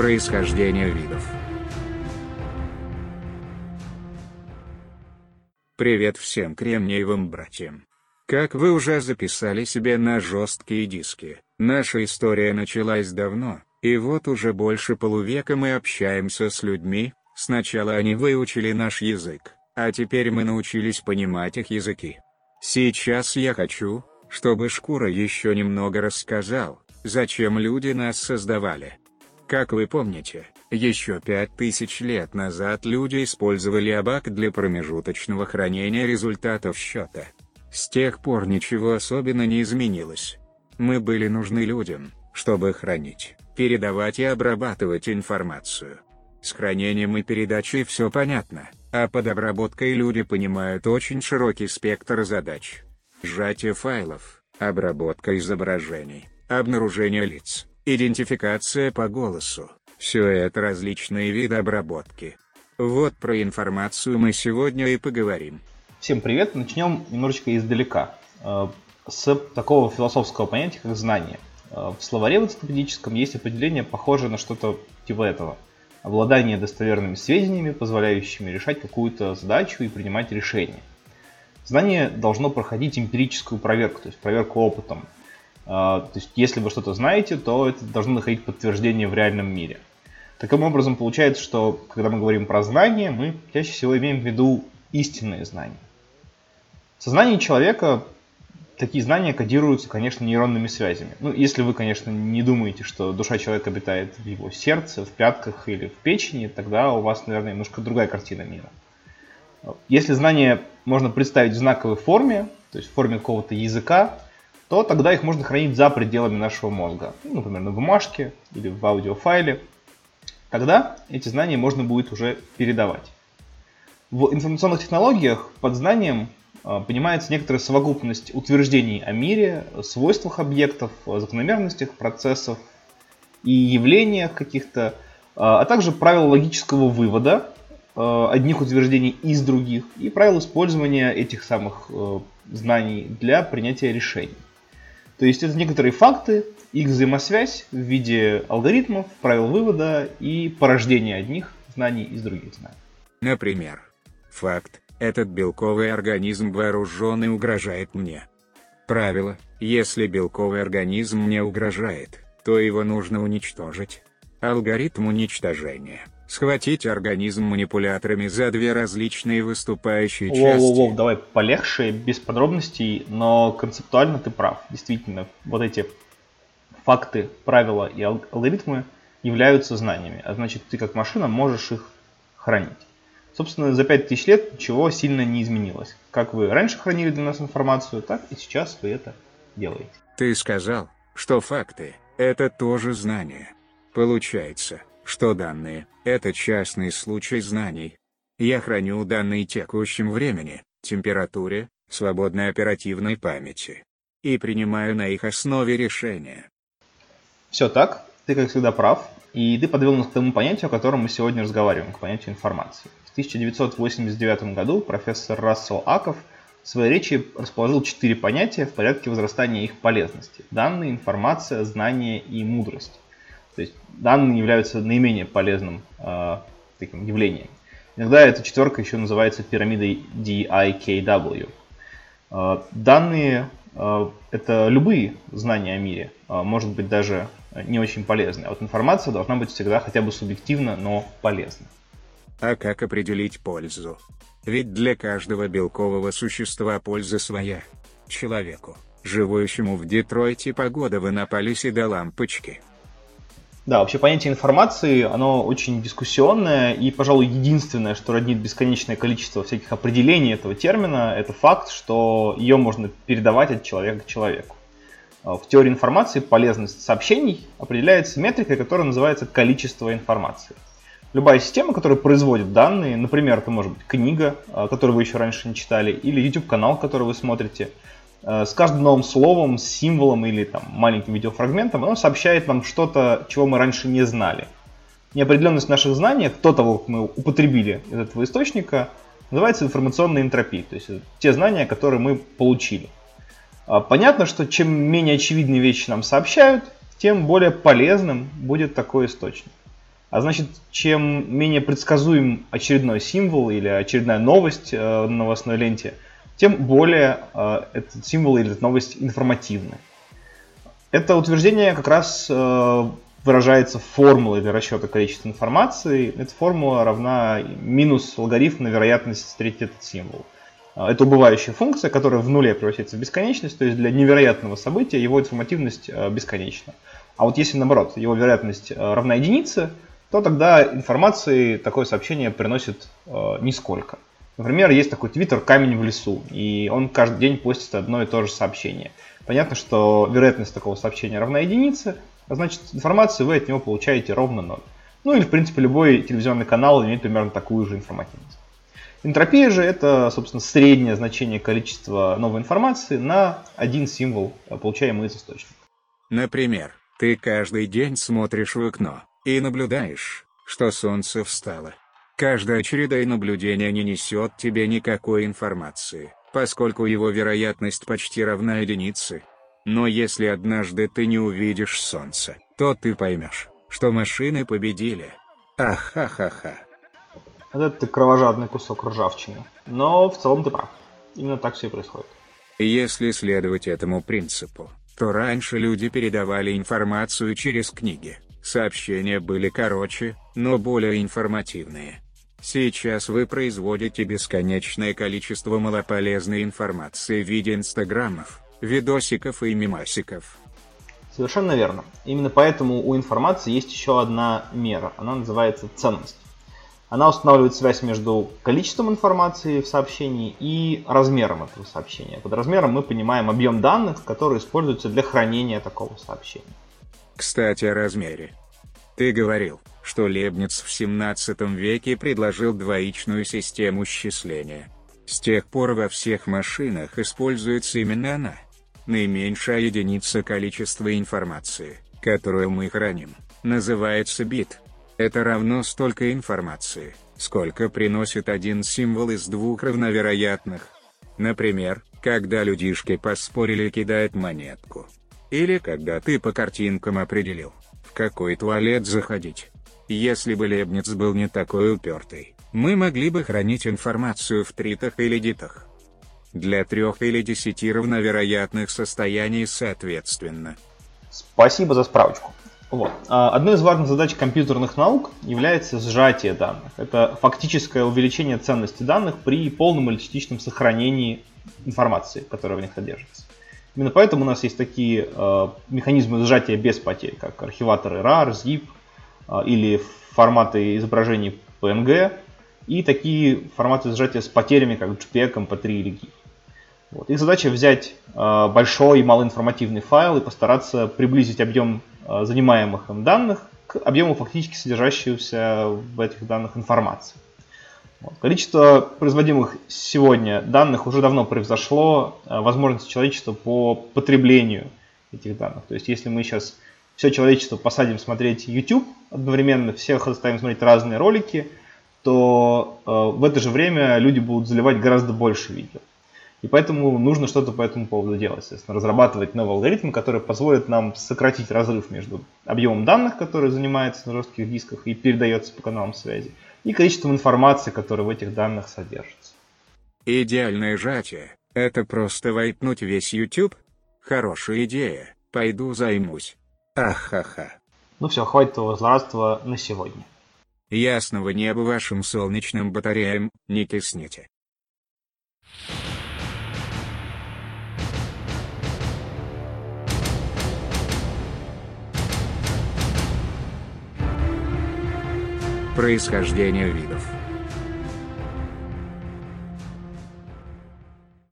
Происхождение видов. Привет всем кремниевым братьям. Как вы уже записали себе на жесткие диски, наша история началась давно, и вот уже больше полувека мы общаемся с людьми, сначала они выучили наш язык, а теперь мы научились понимать их языки. Сейчас я хочу, чтобы Шкура еще немного рассказал, зачем люди нас создавали. Как вы помните, еще пять тысяч лет назад люди использовали абак для промежуточного хранения результатов счета. С тех пор ничего особенно не изменилось. Мы были нужны людям, чтобы хранить, передавать и обрабатывать информацию. С хранением и передачей все понятно, а под обработкой люди понимают очень широкий спектр задач. Сжатие файлов, обработка изображений, обнаружение лиц, идентификация по голосу, все это различные виды обработки. Вот про информацию мы сегодня и поговорим. Всем привет, начнем немножечко издалека. Э, с такого философского понятия, как знание. Э, в словаре в энциклопедическом есть определение, похожее на что-то типа этого. Обладание достоверными сведениями, позволяющими решать какую-то задачу и принимать решения. Знание должно проходить эмпирическую проверку, то есть проверку опытом. Э, то есть если вы что-то знаете, то это должно находить подтверждение в реальном мире. Таким образом, получается, что когда мы говорим про знания, мы чаще всего имеем в виду истинные знания. В сознании человека такие знания кодируются, конечно, нейронными связями. Ну, если вы, конечно, не думаете, что душа человека обитает в его сердце, в пятках или в печени, тогда у вас, наверное, немножко другая картина мира. Если знания можно представить в знаковой форме, то есть в форме какого-то языка, то тогда их можно хранить за пределами нашего мозга. Ну, например, на бумажке или в аудиофайле. Тогда эти знания можно будет уже передавать. В информационных технологиях под знанием а, понимается некоторая совокупность утверждений о мире, свойствах объектов, закономерностях процессов и явлениях каких-то, а, а также правил логического вывода а, одних утверждений из других и правил использования этих самых знаний для принятия решений. То есть это некоторые факты, их взаимосвязь в виде алгоритмов, правил вывода и порождения одних знаний из других знаний. Например, факт, этот белковый организм вооружен и угрожает мне. Правило, если белковый организм мне угрожает, то его нужно уничтожить. Алгоритм уничтожения. Схватить организм манипуляторами за две различные выступающие части. Воу-воу-воу, давай полегче, без подробностей, но концептуально ты прав. Действительно, вот эти факты, правила и алгоритмы являются знаниями, а значит ты как машина можешь их хранить. Собственно, за 5000 лет ничего сильно не изменилось. Как вы раньше хранили для нас информацию, так и сейчас вы это делаете. Ты сказал, что факты – это тоже знания. Получается, что данные – это частный случай знаний. Я храню данные текущем времени, температуре, свободной оперативной памяти. И принимаю на их основе решения. Все так, ты как всегда прав, и ты подвел нас к тому понятию, о котором мы сегодня разговариваем, к понятию информации. В 1989 году профессор Рассел Аков в своей речи расположил четыре понятия в порядке возрастания их полезности. Данные, информация, знание и мудрость. То есть данные являются наименее полезным э, таким явлением. Иногда эта четверка еще называется пирамидой DIKW. Э, данные э, это любые знания о мире, э, может быть даже не очень полезны. А вот информация должна быть всегда хотя бы субъективно, но полезна. А как определить пользу? Ведь для каждого белкового существа польза своя. Человеку, живущему в Детройте погода в Иннополисе до лампочки. Да, вообще понятие информации, оно очень дискуссионное, и, пожалуй, единственное, что роднит бесконечное количество всяких определений этого термина, это факт, что ее можно передавать от человека к человеку. А, в теории информации полезность сообщений определяется метрикой, которая называется количество информации. Любая система, которая производит данные, например, это может быть книга, а, которую вы еще раньше не читали, или YouTube-канал, который вы смотрите, с каждым новым словом, символом или там, маленьким видеофрагментом, оно сообщает нам что-то, чего мы раньше не знали. Неопределенность наших знаний, кто того мы употребили из этого источника, называется информационной энтропией, то есть те знания, которые мы получили. А, понятно, что чем менее очевидные вещи нам сообщают, тем более полезным будет такой источник. А значит, чем менее предсказуем очередной символ или очередная новость э, на новостной ленте, тем более э, этот символ или эта новость информативны. Это утверждение как раз э, выражается формулой для расчета количества информации. Эта формула равна минус логарифм на вероятность встретить этот символ. А, это убывающая функция, которая в нуле превращается в бесконечность, то есть для невероятного события его информативность а, бесконечна. А вот если наоборот его вероятность а, равна единице, то тогда информации такое сообщение приносит нисколько. Например, есть такой твиттер «Камень в лесу», и он каждый день постит одно и то же сообщение. Понятно, что вероятность такого сообщения равна единице, а значит информацию вы от него получаете ровно ноль. Ну или, в принципе, любой телевизионный канал имеет примерно такую же информативность. Энтропия же это, собственно, среднее значение количества новой информации на один символ, э, получаемый из источника. Например, ты каждый день смотришь в окно и наблюдаешь, что солнце встало. Каждая череда наблюдения не несет тебе никакой информации, поскольку его вероятность почти равна единице. Но если однажды ты не увидишь солнце, то ты поймешь, что машины победили. Ахахаха. Это ты кровожадный кусок ржавчины. Но в целом ты прав. Именно так все и происходит. Если следовать этому принципу, то раньше люди передавали информацию через книги. Сообщения были короче, но более информативные. Сейчас вы производите бесконечное количество малополезной информации в виде инстаграмов, видосиков и мемасиков. Совершенно верно. Именно поэтому у информации есть еще одна мера. Она называется ценность. Она устанавливает связь между количеством информации в сообщении и размером этого сообщения. Под размером мы понимаем объем данных, которые используются для хранения такого сообщения. Кстати, о размере. Ты говорил, что Лебниц в 17 веке предложил двоичную систему счисления. С тех пор во всех машинах используется именно она. Наименьшая единица количества информации, которую мы храним, называется бит. Это равно столько информации, сколько приносит один символ из двух равновероятных. Например, когда людишки поспорили кидать монетку. Или когда ты по картинкам определил, в какой туалет заходить. Если бы Лебниц был не такой упертый, мы могли бы хранить информацию в тритах или дитах. Для трех или десяти равновероятных состояний соответственно. Спасибо за справочку. Вот. А, одной из важных задач компьютерных наук является сжатие данных. Это фактическое увеличение ценности данных при полном или частичном сохранении информации, которая в них содержится. Именно поэтому у нас есть такие э, механизмы сжатия без потерь, как архиваторы RAR, ZIP или форматы изображений PNG, и такие форматы сжатия с потерями, как JPEG, MP3 или GIF. Вот. Их задача взять э, большой и малоинформативный файл и постараться приблизить объем Э, занимаемых им данных к объему фактически содержащегося в этих данных информации. Вот. Количество производимых сегодня данных уже давно превзошло э, возможности человечества по потреблению этих данных. То есть если мы сейчас все человечество посадим смотреть YouTube, одновременно всех заставим смотреть разные ролики, то э, в это же время люди будут заливать гораздо больше видео. И поэтому нужно что-то по этому поводу делать. Естественно, разрабатывать новый алгоритм, который позволит нам сократить разрыв между объемом данных, который занимается на жестких дисках и передается по каналам связи, и количеством информации, которая в этих данных содержится. Идеальное сжатие – это просто вайпнуть весь YouTube? Хорошая идея, пойду займусь. Ахаха. Ну все, хватит этого злорадства на сегодня. Ясного неба вашим солнечным батареям не кисните. Происхождение видов